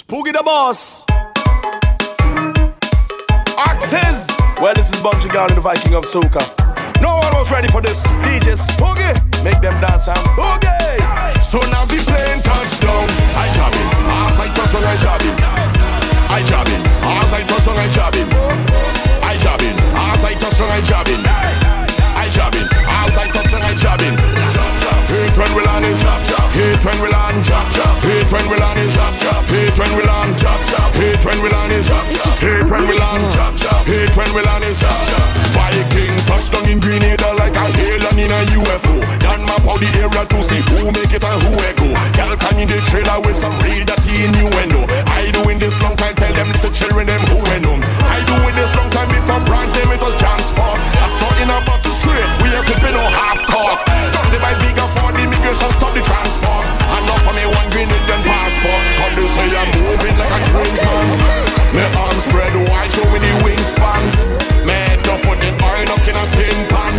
Spoogy the boss. Axes. Well, this is Bunji Garlin, the Viking of Soca. No one was ready for this. DJ Spoogy. Make them dance and boogie. So now the plane touchdown. I jabbing. As I touch on, I jabbing. I jabbing. As I touch on, I jabbing. I jabbing. As I touch on, I jabbing. I jabbing. As I touch on, I jabbing. Hate when we land is Hate when we land Hate when we land is Hate when we land Hate when we land is Hate when we land Hate when we land is Viking touchdown in Grenada like a alien in a UFO Dan map out the area to see who make it and who echo. Girl come in the trailer with some real dirty innuendo. I doing this long time tell them little children them who and them I doing this long time before brands name it was transport I saw in a bottle straight we are sipping on half cock. Done the by bigger for the immigration stop the transport. Enough for me one Grenadian passport. How they say I'm moving like a Queensman. My arms spread wide showing the wingspan. Head off foot in oil knocking a tin pan.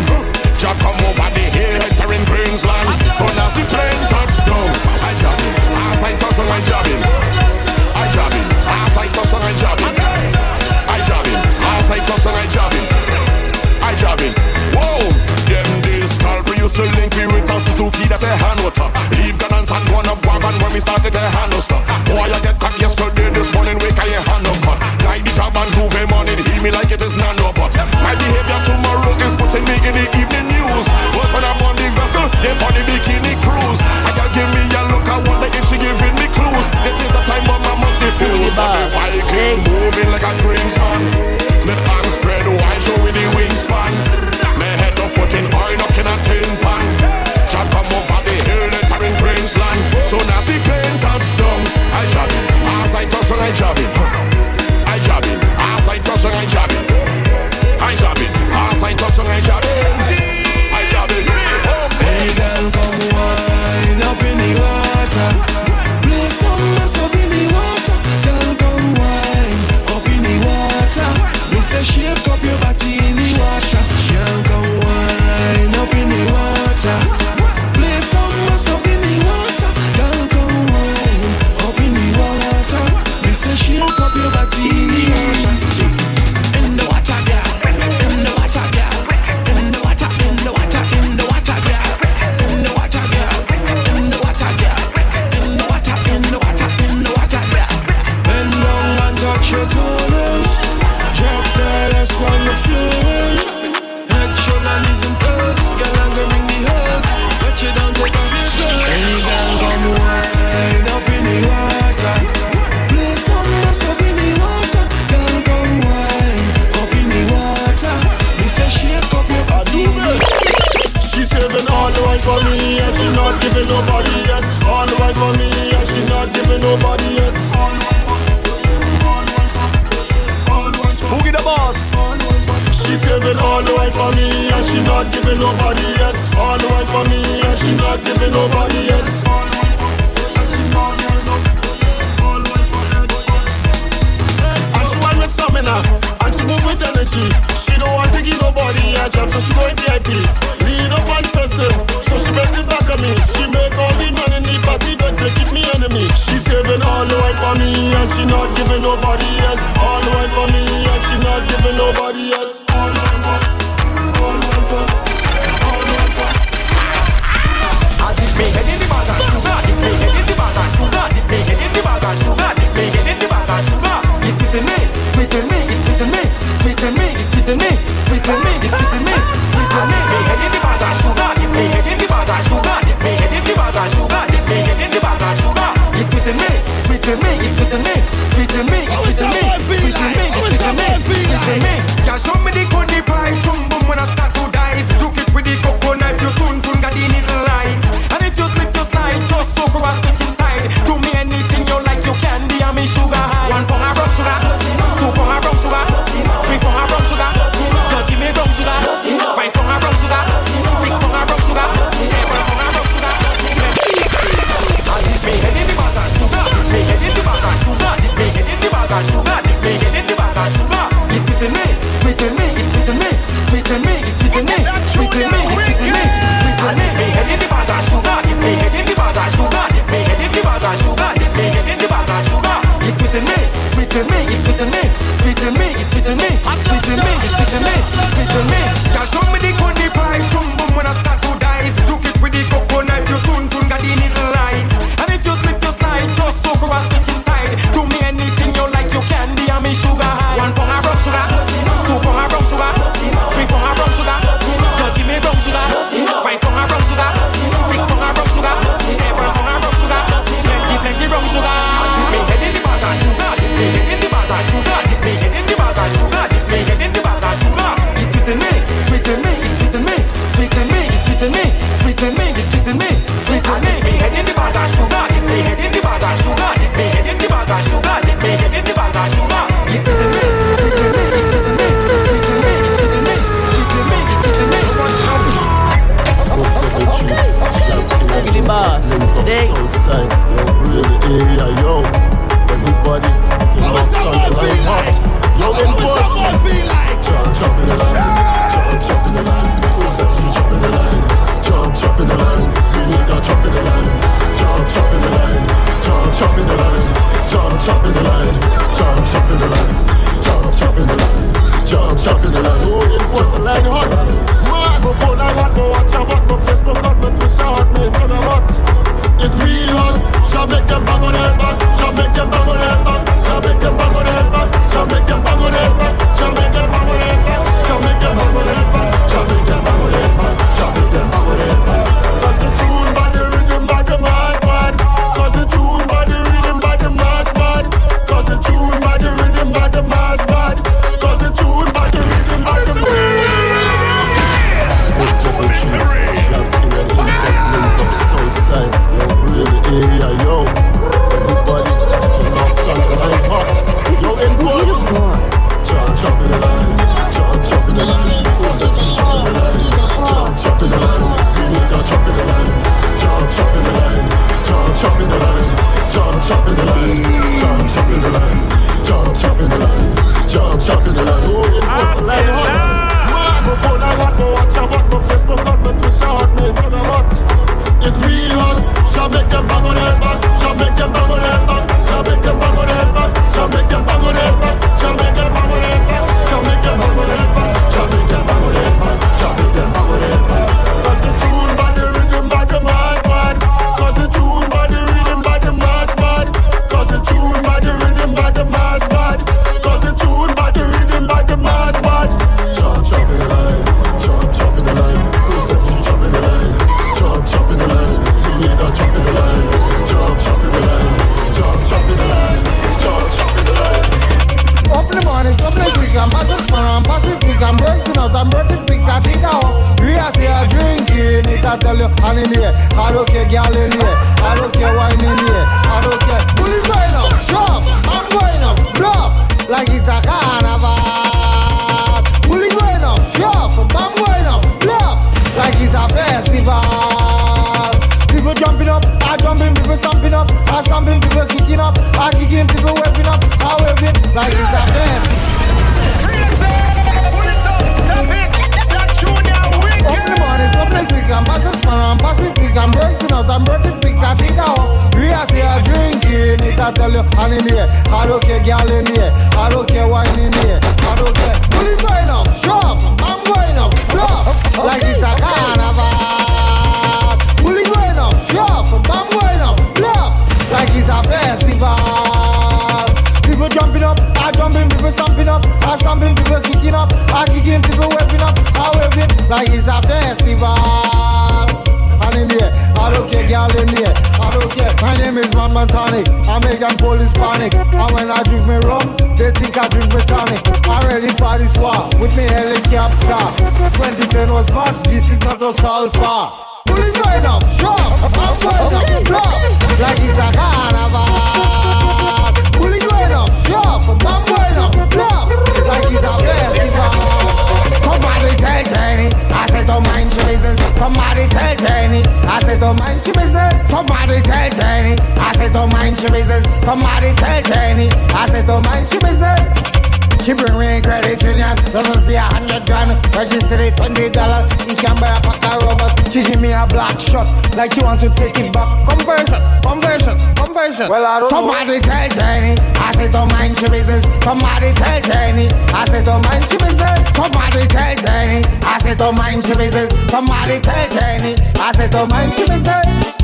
Jack come over the hill entering Queensland. So now the plane touchdown I jabbing As I touch on I jabbing I jabbing As I touch on I jabbing I jabbing As I touch on I jabbing I jabbing Whoa Them days Calvary used to link a Suzuki that a hand water Leave gunners and go on up wagon when we started a hand stop 아, 박수가 big, I'm breaking out, I'm breaking big, I think out. We are say I drinking it, I tell you, I'm in here, I don't care, girl in here, I don't care, wine in here, I don't care. Pull it going up, shove, I'm going up, shove, okay, like it's a okay. carnival. Pull it going up, shove, I'm going up, bluff, like it's a festival. People jumping up, I jumping, people stomping up, I stomping, people kicking up, I kicking, people waving up, I waving, like it's a festival. I don't care, girl in here. I don't care. My name is Mama Tonic. I make them police panic. And when I drink me rum, they think I drink me tonic. I ready for this war with me helicopter. 2010 was much. This is not a salsa. Pulling right up, sharp. I'm going up. Like it's a carnival. Pulling right up, sharp. I'm going up. Like it's a festival. Somebody tell Jenny, I said don't mind she business. Somebody tell Jenny, I said don't mind she business. Somebody tell Jenny, I said don't mind she business. She bring me credit union, doesn't see a hundred grand. When she see the twenty dollar, he can buy a pack of rubbers. She give me a black shot, like you want to take it back. Conversion, conversion, conversion. Well, I don't Somebody know. tell Jenny, I said don't mind she business. Somebody tell Jenny, I said don't mind she said don't mind your business. Somebody tell Jenny. I said don't mind your business.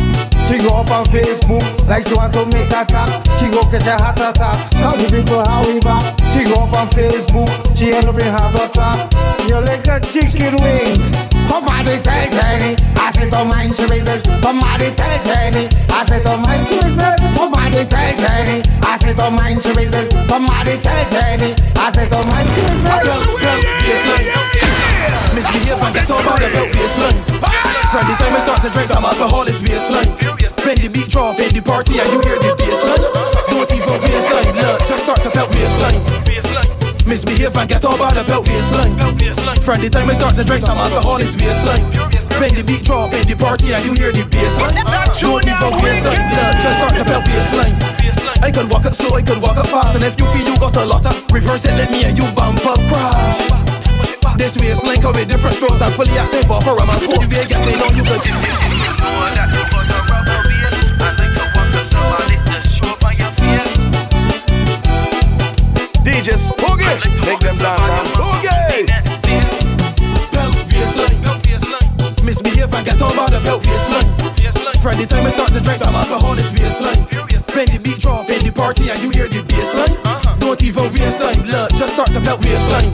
She go up on Facebook like she want to make a talk. She go catch a heart attack. Cause the people how we back. She go up on Facebook. She end up in heart attack. You like a chicken wings. Somebody tell Jenny. I said don't mind she business. Somebody tell Jenny. I said don't mind she business. Somebody tell Jenny. I said don't mind she business. Somebody tell Jenny. I said don't mind she business. Misbehave and get over the belt baseline. From the time I start to drink some alcohol, it's baseline. When the beat drop in the party and you hear the baseline. Don't even waste time, look, just start to belt baseline. Misbehave and get over the belt baseline. From the time I start to drink some alcohol, it's baseline. When the beat drop in the party and you hear the baseline. Don't even waste time, just start to belt baseline. I could walk it slow, I could walk it fast, and if you feel you got a lot of reverse it, let me and you bump up crash. This way it's link with different strokes. I'm fully active for a man. Cool. You get clean on you could. If you know that you got a rubber waist, I like to walk somebody just show up on your face. DJ Spoogy, like make them dance and boogie. Misbehave and get over the belt baseline. From time I start to drink some alcohol, it's baseline. When the beat drop in the party and you hear the baseline. Uh-huh. Don't even waste time, look, just start the belt baseline.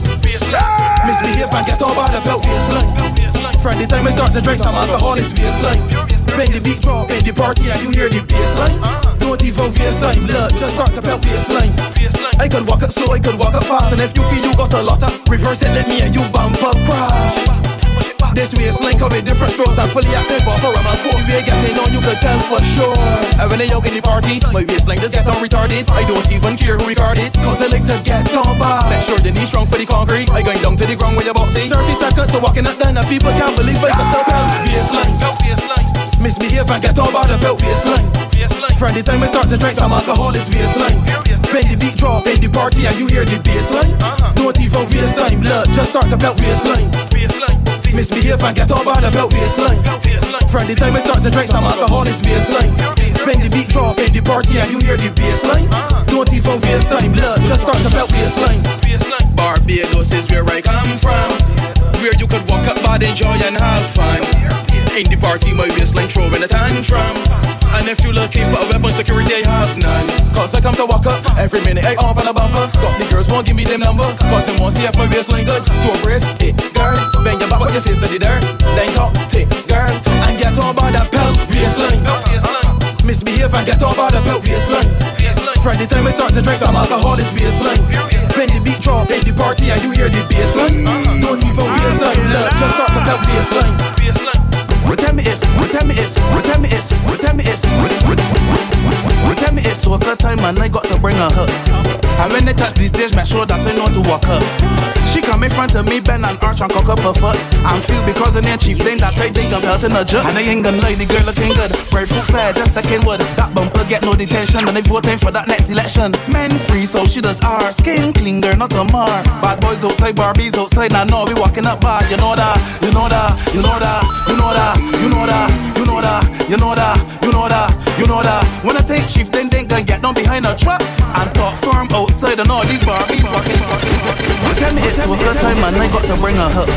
Misbehave and get over the belt baseline. From the time I start to drink some alcohol, it's baseline. When the beat drop in the party and you hear the baseline. Don't even waste time, look, just start the belt baseline. I could walk it slow, I could walk it fast, and if you feel you got a lot of reverse it, let me and you bump up crash. This link up with different strokes. I'm fully active but for a man. Cool, you ain't getting on, you can tell for sure. And when they yoke in the party, my waistline just get on retarded. I don't even care who recorded, cause I like to get on by. Make sure the knee strong for the concrete. I going down to the ground where your boxing. 30 seconds, so walking up down, and people can't believe I can still tell. Baseline, baseline. Misbehave and get on by the belt baseline. From the time I start to drink some alcohol, it's baseline. When the beat drop in the party and you hear the baseline. Uh-huh. Don't even waste time, look, just start the belt baseline. Misbehave and get over the belt baseline. From the time I start to drink some alcohol, it's baseline. When the beat drop in the party and you hear the baseline. Don't even waste time, look, just start belt baseline. Barbados is where I come from. Where you could walk up, bad, enjoy and have fun. In the party, my waistline throwing a tantrum. And if you're looking for a weapon, security, I have none. Cause I come to walk up every minute, I off on a bumper. Got the girls won't give me them number. Cause them won't see if my waistline good. So brace it, girl. Bang your back with your face to the dirt. Then talk, take, girl. And get on by that belt, waistline. Misbehave and get on by the belt, waistline. From the time I start to drink some alcohol, it's baseline. When the beat drop in the party and you hear the baseline. Don't even waste time, look, just start the belt, baseline. Retem is, retem is, retem is, retem is, retem is? So good time and I got to bring a hook. And when they touch the stage, make sure that they know to walk up. She come in front of me, bend and arch and cock up her foot. I'm feel because the name chief thing that I think I'm belt in a jet. And I ain't gonna lie, the girl looking good. Foot fair, just like wood. That bumper get no detention, and they voting for that next election. Men free, so she does R. Skin clean, girl, not a mar. Bad boys outside, Barbies outside. Now, no, we walking up bad. You know that, you know that, you know that, you know that, you know that, you know that, you know that, you know that, you know that. When I take chief, then they gonna get down behind a truck and talk firm outside and all these Barbies walking. Tell soca time and I got to bring her hook.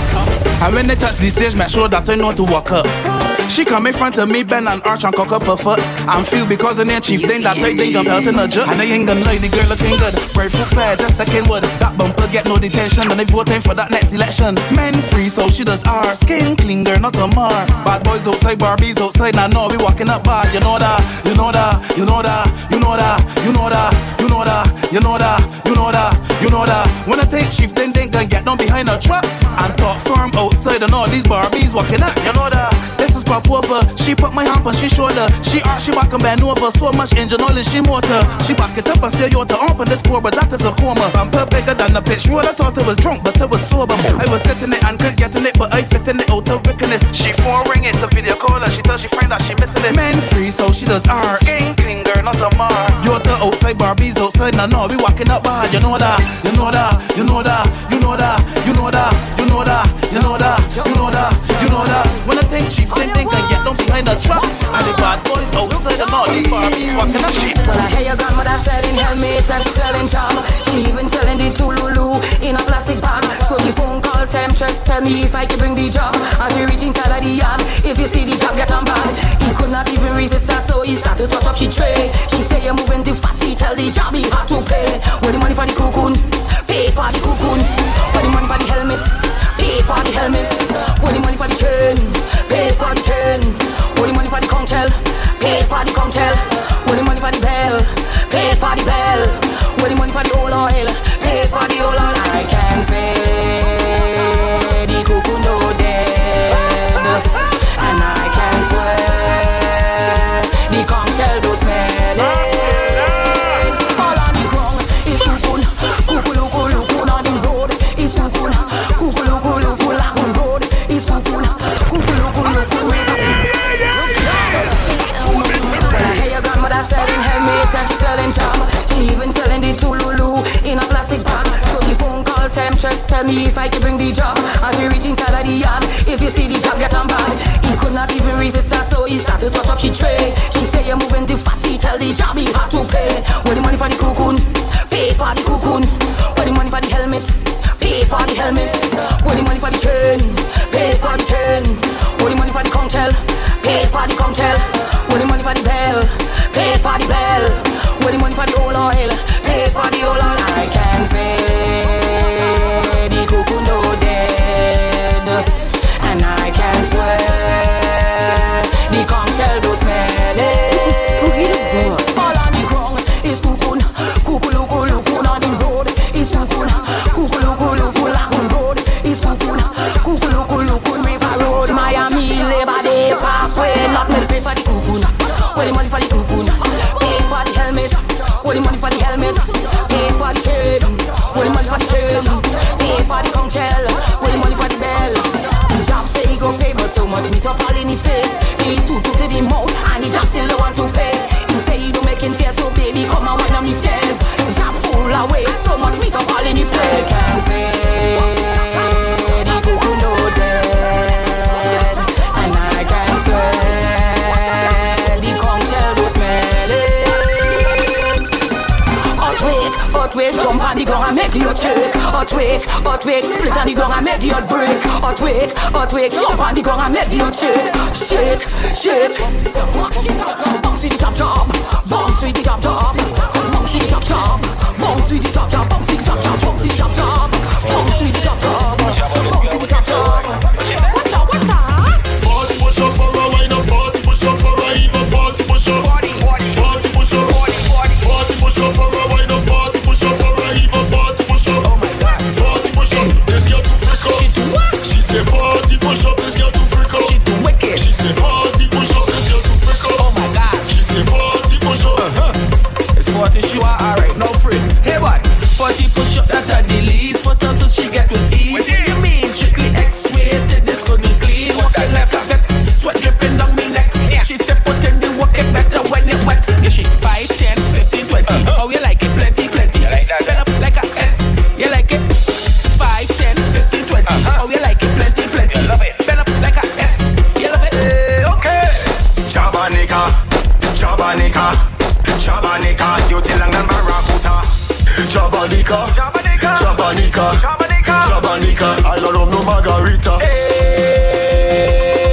And when they touch the stage, make sure that they know to walk up. She come in front of me, bend and arch and cock up her foot. I'm feel because the name chief thing that I think I'm belt in a jet. And they ain't gonna lie, the girl looking good. Foot fair, just like wood. That bumper get no detention, and they voting for that next election. Men free, so she does our Skin clean, girl, not a mar. Bad boys outside, Barbies outside. Now, no, we walking up bad. You know that, you know that, you know that, you know that, you know that, you know that, you know that, you know that, you know that. When I take chief, then gonna get down behind a truck and talk firm outside, and all these Barbies walking up. You know that. This is crop over. She put my hand on she shoulder. She arch, she back and bend over. So much engine oil and she motor. She back it up and say, yo, to ump on this poor, but that is a coma. Bumper bigger than a pitch road. I thought I was drunk, but I was sober. I was sitting it and couldn't get in it, but I fit in it out of wickedness. She phone ring, it's a video call, and she tells she friend that she missing it. Men free, so she does art. Skin clean, girl, not a man. You're the outside, Barbies outside, and now nah, we walking up bad. You know that, you know that, you know that, you know that, you know that, you know that, you know that, you know that, you know that. When I think chief, then think I get them behind the truck, and the bad boys outside, and all these Barbies walking up shit. Well, I hear your grandmother selling helmets and selling charm. She even selling the Tululu in a plastic bag. So she phone call temptress, tell me if I can bring the job. As you reach inside of the yard, if you see the job, get on bad. He could not even resist her, so he started to touch up. She trained way. She say you're moving the fussy, tell the job how to pay. Where the money for the cocoon? Pay for the cocoon. Where the money for the helmet? Pay for the helmet. Where the money for the chain? Pay for the chain. Where the money for the conch Pay for the conch and make the earth shake. Hot wake, hot wake Split on the ground and make the earth break Hot wake, hot wake Jump on the ground and make the earth shake Shake, shake Bounce with the chop chop Bounce with the chop chop Bounce with the chop chop Bounce with the chop chop Bounce with the chop chop she get with E. What you mean? Strictly X-rated, this couldn't clean. Walking left of it? sweat dripping down me neck. Yeah. She said, put in the work, it better when you wet. Yeah, she 5, 10, 15, 20. Uh-huh. Oh, you like it? Plenty, plenty. You like that? Fill up like a S. You like it? 5, 10, 15, 20. Uh-huh. Oh, you like it? Plenty, plenty. You love it. Fill up like a S. You love it? Hey, okay. Jabanica, Jabanica, Jabanica. You tell them Barracuda. Jabanica, Jabanica, Jabanica, Jabanica, Jabanica. I don't love no margarita.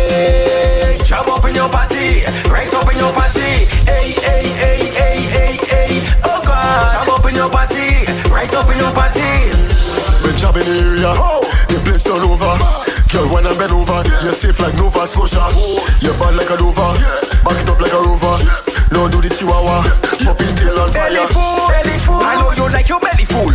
Hey, jump up in your party, right up in your party. Hey, hey, hey, hey, hey, hey. Oh God, jump up in your party, right up in your party. Been jabbing the area, oh. the place turn over. Girl, when I bend over, yeah. you're safe like Nova Scotia. Oh. You're bad like a Nova, yeah. back it up like a Rover. Yeah. No, do the Chihuahua, yeah. puppy tail on fire. Belly food, belly food. I know make your belly full.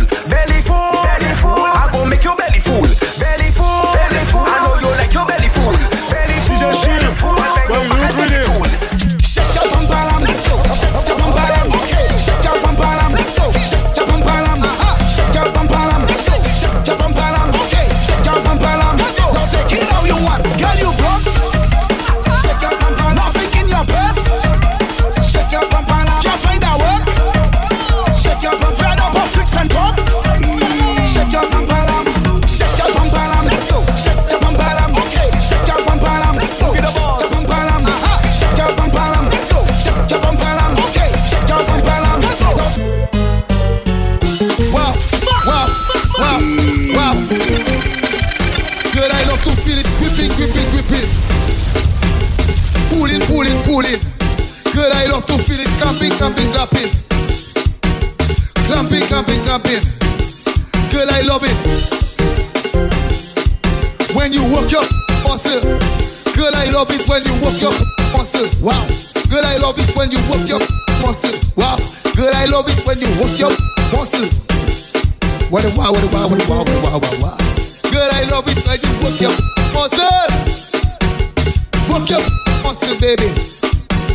Clapping. Clapping, clapping, clapping. Girl, I love it. When you work your muscle. Girl, I love it when you work your muscle. Wow. Girl, I love it when you work your muscle. Wow. Girl, I love it when you work your muscle. What a wow, what a wow, what a wow, what a wow, wow, wow. Girl, I love it when you work your muscle. Work your muscle, baby.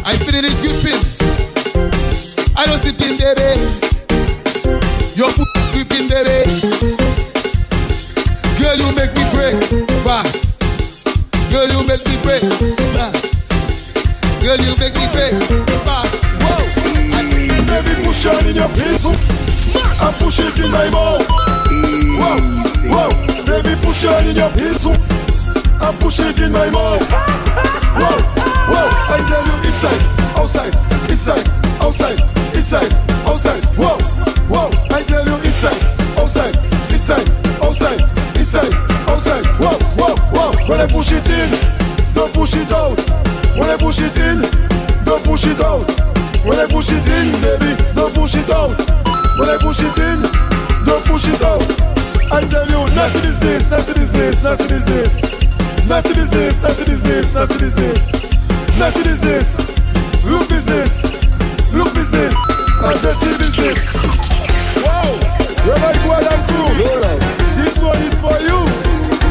I feel it gripping. I don't sleep in, baby. Your foot gripping, baby. Girl, you make me break fast. Girl, you make me break fast. Girl, you make me break fast. Whoa. Baby, push on in your face and push it in my mouth. Wow, wow. Baby, push on in your face and push it in my mouth. Wow, wow. I tell you, inside, outside, inside, outside, inside, outside. Wow, wow. I tell you, inside, outside, inside, outside, inside, outside. Wow, wow, wow. When I push it in, don't push it out. When I push it in, don't push it out. When I push it in, baby, don't push it out. When I push it in, don't push it out. I tell you, nasty business, nasty business, nasty business. Nasty business, nasty business, nasty business. Nasty business, look business, look business, and dirty business. Wow, Rabbi Guad and crew, this one is for you.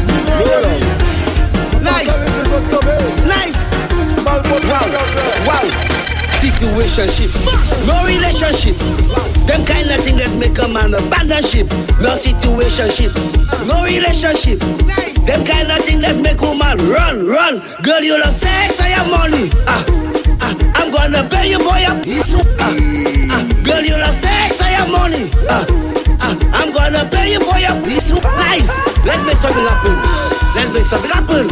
You know already. Nice. This is what come eh? in. Nice. Wow. Wow. Situationship. No relationship. Them kind of thing that make a man abandon ship. No situationship. No relationship. Them kind of thing that make a man run, run. Girl, you love sex, I have money. Ah, ah, I'm gonna pay you for your piece. Ah, ah, girl, you love sex, I have money. Ah, ah, I'm gonna pay you for your piece. Nice. Let's make something happen. Let's make something happen.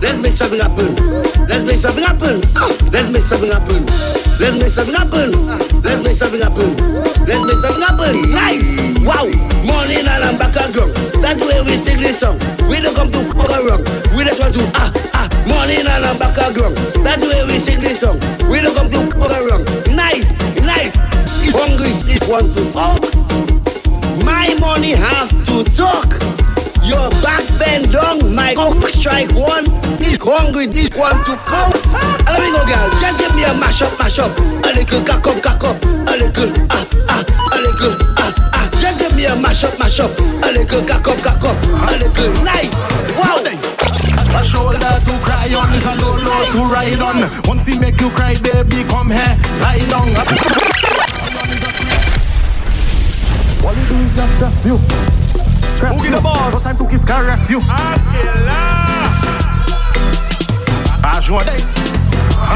Let's make something happen. Let's make something happen. Ah, Let's make something happen. Let's make something happen. Let's make something happen. Let's make something happen. Nice. Wow. Morning and I'm back again. That's where we sing this song. We don't come to cover wrong. We just want to ah ah. Morning and I'm back again. That's where we sing this song. We don't come to cover wrong. Nice, nice. Hungry, want to talk. My money have to talk. Your back bend down, my cock strike one. He's hungry, this one to four. And let me go, girl. Just give me a mash up, mash up. A little cock up, cock up. A little ah ah, a little ah ah. Just give me a mash up, mash up. A little cock up, cock up. A little nice. Wow. A shoulder to cry on is a low low to ride on. Once he make you cry, baby, come here, lie down. All you do just just you. Boogie the boss. No time to kiss caress you. Joie day.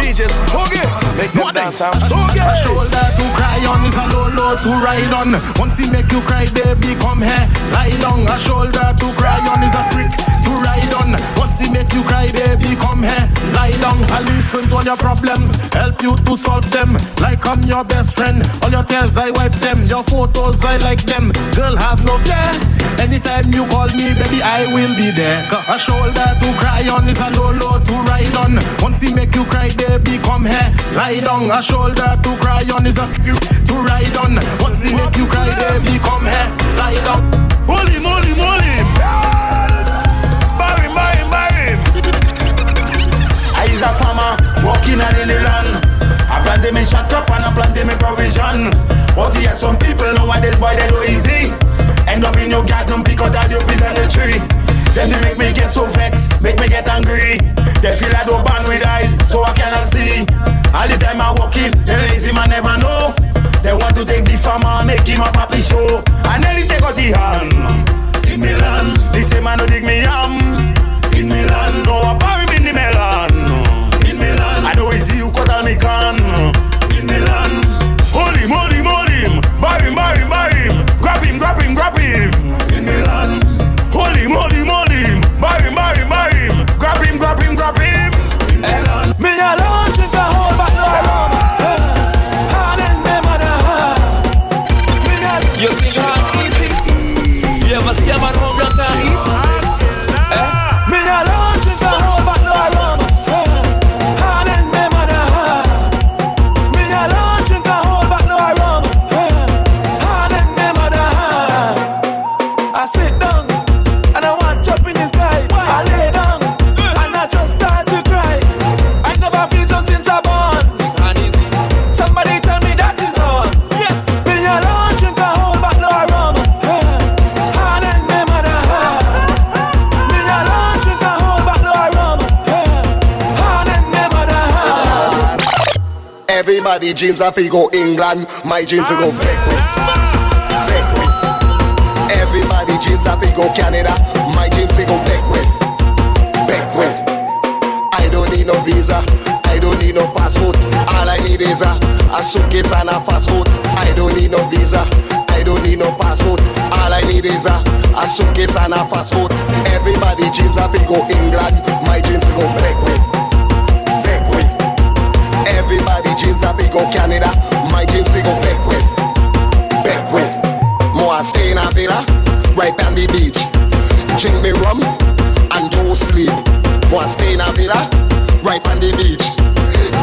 DJ Spoogy. Make them dance and A shoulder to cry on is a low low to ride on. Once he make you cry, baby, come here, lie down. A shoulder to cry on is a trick to ride on. Once he make you cry, baby, come here, lie down. I listen to all your problems, help you to solve them. Like I'm your best friend, all your tears I wipe them. Your photos I like them. Girl, have no fear. Anytime you call me, baby, I will be there. A shoulder to cry on is a low low to ride on. Once he make you cry, baby, come here, lie down. A shoulder to cry on is a to ride on. Once he make you cry, baby, come here, lie down. Hold him, hold him, hold him. Bury bury bury. I is a farmer working on in the land. I planted me shut up and I planted me provision. But yeah, some people nowadays boy they do easy. End up in your garden, pick out all your peas on the tree. Then they make me get so vexed, make me get angry. They feel I don't ban with eyes, so I cannot see. All the time I walk in, the lazy man never know. They want to take the farmer, make him a papi show. I nearly take out the hand. In Milan, they say man who dig me yam. In Milan, no I bury me in the melon. In Milan, I know it's you cut all me can. In Milan, him, Everybody dreams of go England. My dreams to go Beckwith. Beckwith. Everybody dreams of go Canada. My dreams to go Beckwith. Beckwith. I don't need no visa. I don't need no passport. All I need is a, a suitcase and a fast food. I don't need no visa. I don't need no passport. All I need is a, a suitcase and a fast food. Everybody dreams of go England. My dreams to go. Beckwith. Dreams go Canada. My dreams to go Beckwith. Beckwith. More stay in a villa, right on the beach. Drink me rum and go sleep. More stay in a villa, right on the beach.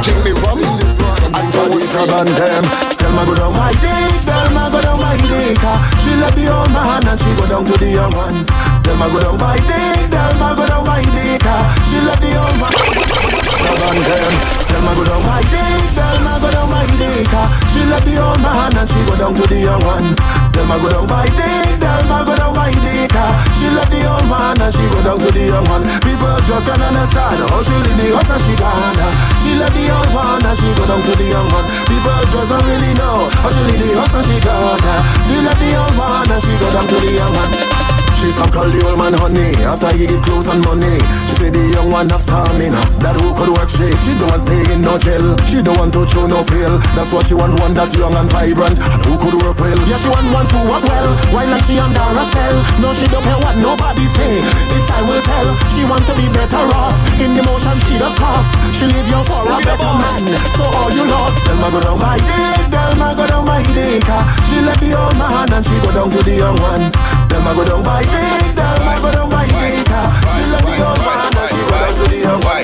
Drink me rum and go sleep. Tell me go down my dick, tell me go down my dick. She left the old man and she go down to the young one. Tell me go down my dick, tell me go down my dick. She left the old man. Tell and them. Tell me go down my dick, tell me go down my dick. ah. She left the old man and she go down to the young one. Tell me go down my dick, tell me go down my dick. ah. She left the old man and she go down to the young one. People just can't understand how she leave the house and she gone. ah. She left the old one and she go down to the young one. People just don't really know how she leave the house and she gone. ah. She left the old one and she go down to the young one. She stop call the old man honey. After he give clothes and money She say the young one have stamina. That who could work she She don't want stay in no jail. She don't want to show no pill. That's what she want one that's young and vibrant. And who could work well? Yeah she want one to work well. Why like she under a spell? No she don't care what nobody say. This time will tell. She want to be better off. In the motion she does cough. She leave you for a better man. So all you lost. Tell me go down my dick Tell me go down my dick. She left the old man and she go down to the young one Tell me go down my dick Tell me go down dick ah. She left the old man and she go down to the young Why?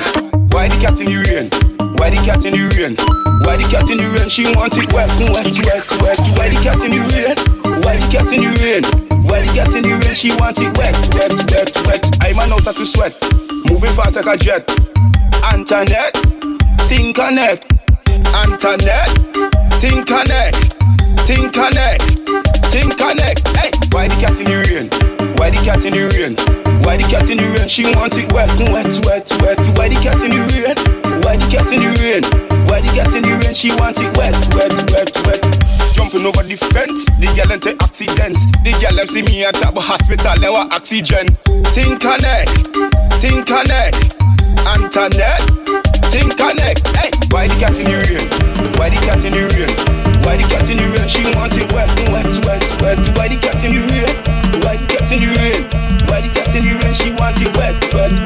Why the cat in the rain? Why the cat in the rain? Why the cat in the rain? She want it wet, wet, wet, wet. Why the cat in the rain? Why the cat in the rain? Why the cat in the rain? She want it wet, wet, wet, wet. I'm an out to sweat, moving fast like a jet. Antoinette, think connect. Antoinette, think connect. Think connect. Think connect. Why the cat in the rain? Why the cat in the rain? Why the cat in the rain? She want it wet, wet, wet, wet. Why the cat in the rain? Why the cat in the rain? Why the cat in the rain? She want it wet, wet, wet, wet. Jumping over the fence, the girl into accident. The girl see me at the hospital, now oxygen. Think connect, think connect. Antoinette, think connect. Hey, why the cat in the rain? Why the cat in the rain? Why the cat in the rain? She want it wet, wet, wet, wet. Why the cat in the rain? Why the cat in the rain? Why the cat in the rain? She want it wet, wet, wet.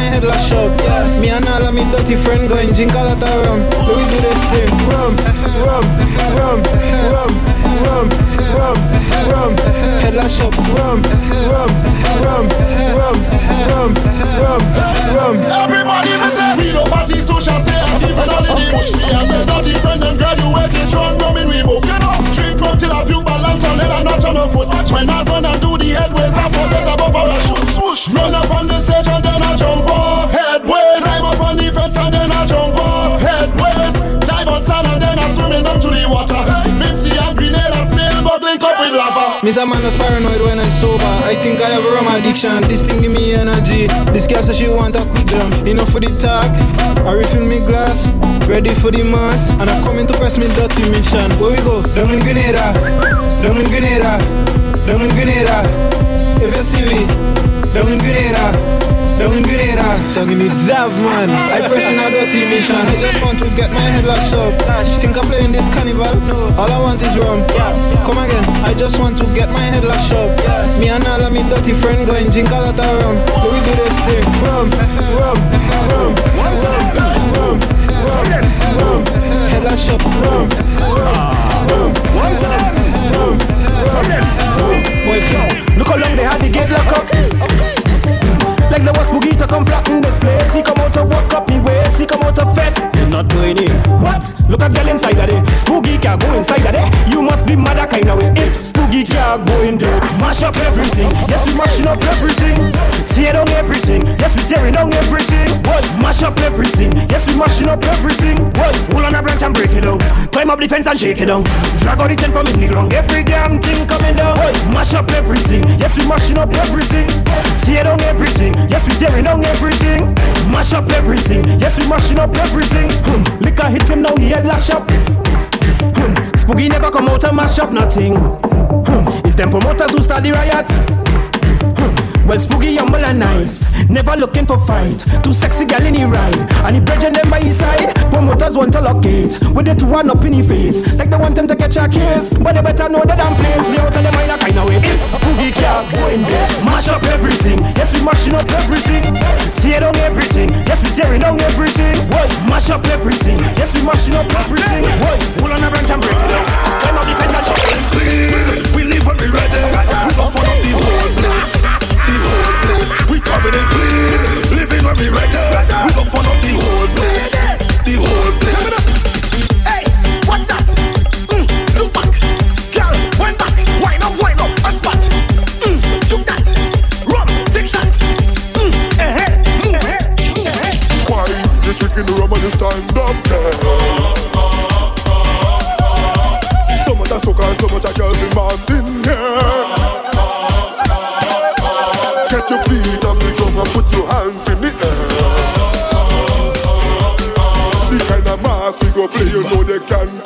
My head lashed up. Me and all of me dirty friend going drink a lot of rum. Let me do this thing. Rum, rum, rum, rum, rum, rum, rum. Head lash up. Rum, rum, rum, rum, rum, rum, rum. Everybody listen. We don't party social say active and all in the bush. Me and my dirty friend them graduating strong rum in Reebok. You know, drink rum till I feel balance and let her not on her foot. When I run and do the headways, I forget about parachute. Swoosh. Run up on the stage and then I jump off. Headways. Climb up on the fence and then I jump off. Headways. Dive on sand and then I swimming down to the water. Vincy and grenade and snail bubbling up with lava. Miss a man is paranoid when I'm sober. I think I have a rum addiction. This thing give me energy. This girl says she want a quick jam. Enough for the talk. I refill me glass. Ready for the mass. And I'm coming to press me dirty mission. Where we go? Down in Grenada. Down in Grenada. Down in Grenada. If you see me. Down in Grenada. Down in Grenada. Down in the job, man. I pressing a dirty mission. I just want to get my head lashed up. Think I'm playing this carnival? No. All I want is rum. Come again. I just want to get my head lashed up. Me and all of me dirty friend going drink a lot of rum. Let me do this thing. Rum, rum, rum, rum, rum, rum, rum. Head lash up. Rum, rum, rum, rum, rum, Look how long they had the gate locked up. Like there was Boogie to come flatten this place. He come out to walk up in ways. He come out to fed. They're not doing it. What? Look at girl inside of there. Spoogy can't go inside of there. You must be mad kind of way. If Spoogy can't go in there, mash up everything. Yes, we mashing up everything. Tear down everything. Yes, we tearing down everything. What? Mash up everything. Yes, we mashing up everything. What? Pull on a branch and break it down. Climb up the fence and shake it down. Drag out the tent from in the ground. Every damn thing coming down. What? Mash up everything. Yes, we mashing up everything. Tear down everything. Yes, we tearing down everything. Mash up everything. Yes, we mashing up everything. Hmm. Liquor hit him now, he head lash up. Hmm. Spoogy never come out and mash up nothing. Hmm. It's them promoters who start the riot. Well, Spoogy, humble and nice. Never looking for fight. Too sexy gal in the ride. And he bridging them by his side. Promoters want to locate. With the two one up in his face. Like they want him to catch a case. But they better know the damn place. They out of the mind a kind of way. If Spoogy can't go in there. Mash up everything. Yes, we mashing up everything. Tear down everything. Yes, we tearing down everything. What? Mash up everything. Yes, we mashing up everything. What? Pull on a branch and break it down. Climb up the fence and shut. We live when we ready. We gon' up the whole coming in clean. Living when we ready. We gon' fuck up the whole place. The whole place. Hey, what's that? Mm, look back. Girl, wind back. Wind up, wind up, and back. Mm, shoot that. Run, take shot. Mm, eh, eh, move, eh, eh, eh. Why you drinking the rum and you stand up there? So much a sucker and so much a girls in in go play, you know they can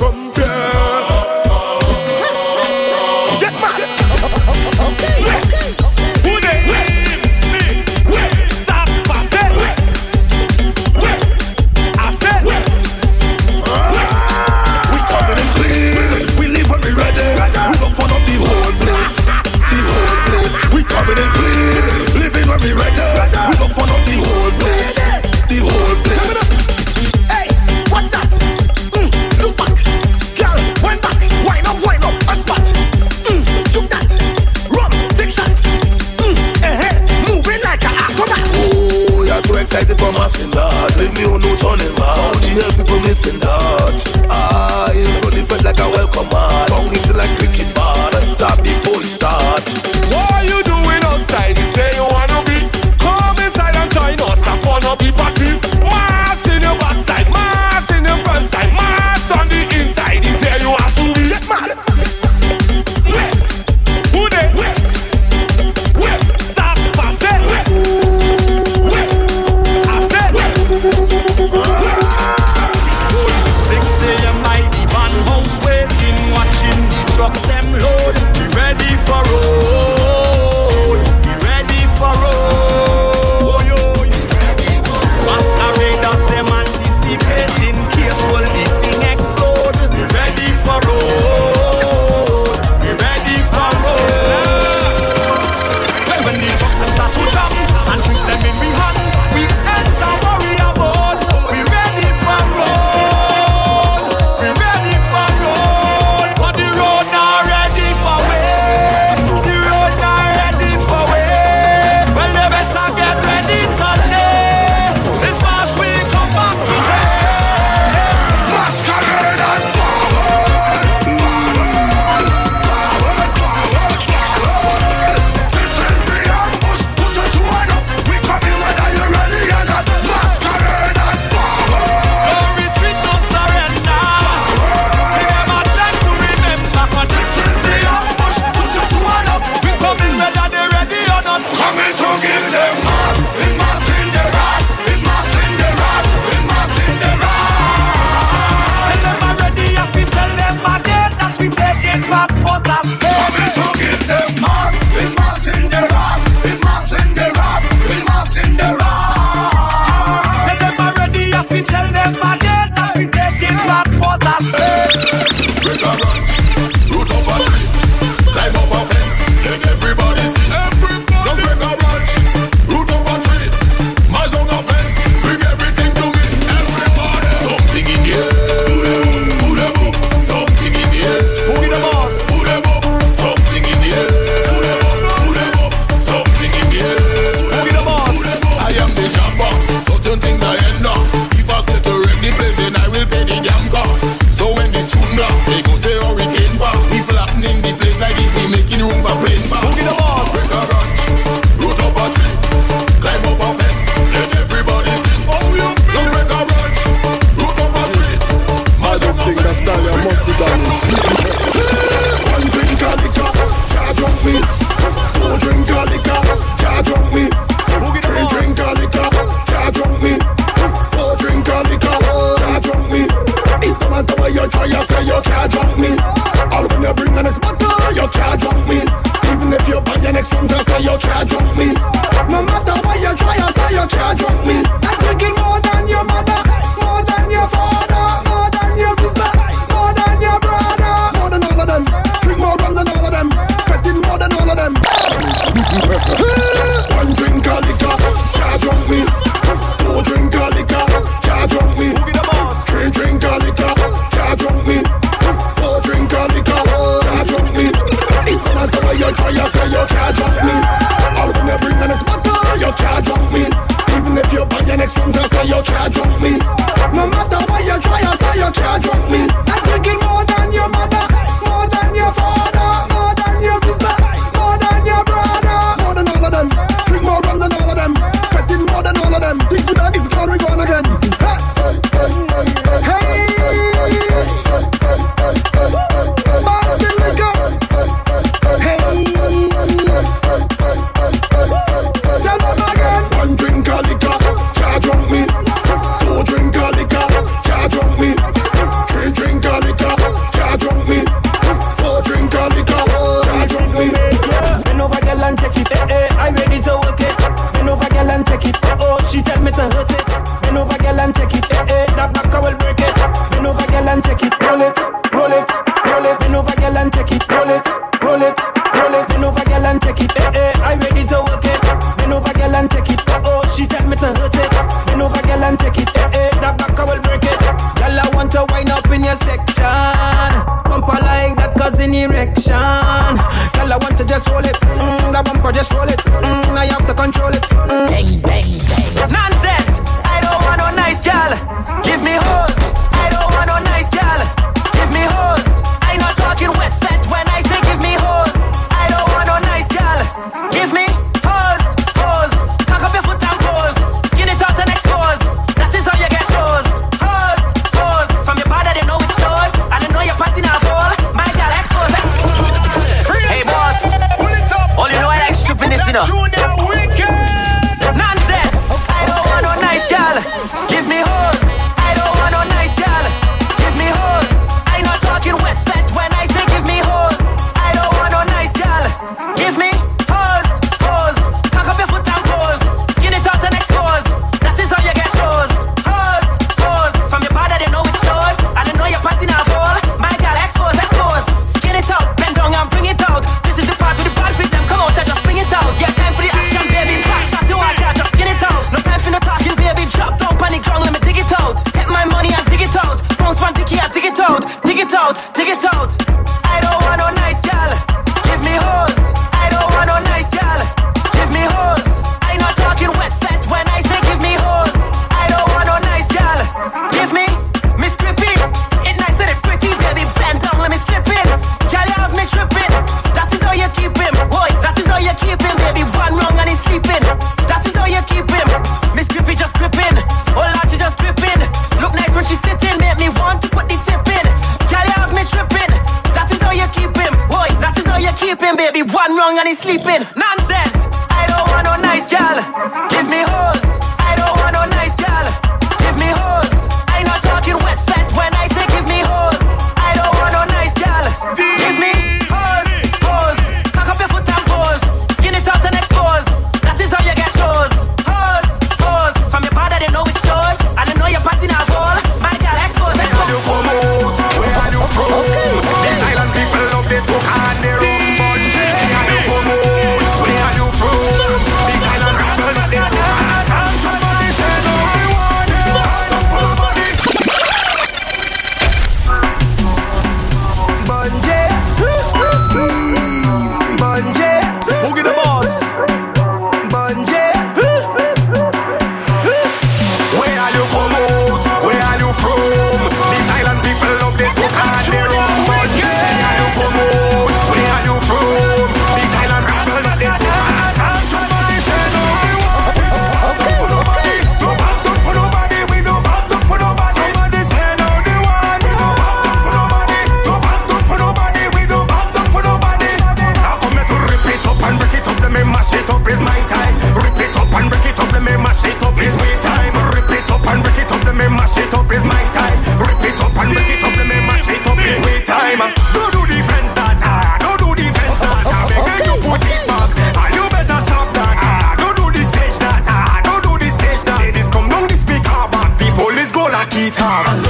go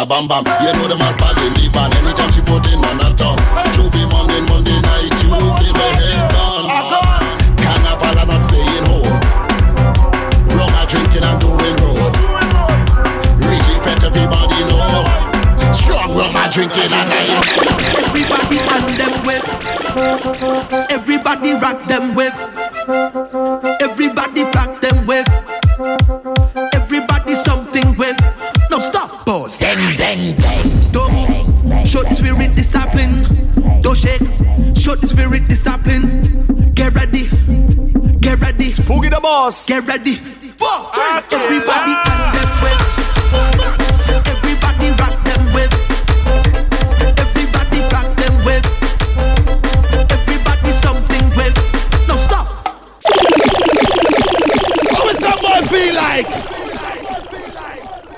a bam bam. You know the man's bad in the van. Anytime she put in on her top, Tuesday morning, Monday night, Tuesday my head gone. Ah, Carnival I'm not staying home. Rum I drinking and doing road. Raging fat everybody know. Strong rum I drinking and I. Everybody hand them with. Everybody rock them with. Shut the spirit discipline. Get ready. Get ready. Spoogy the boss. Get ready. Fuck. Everybody.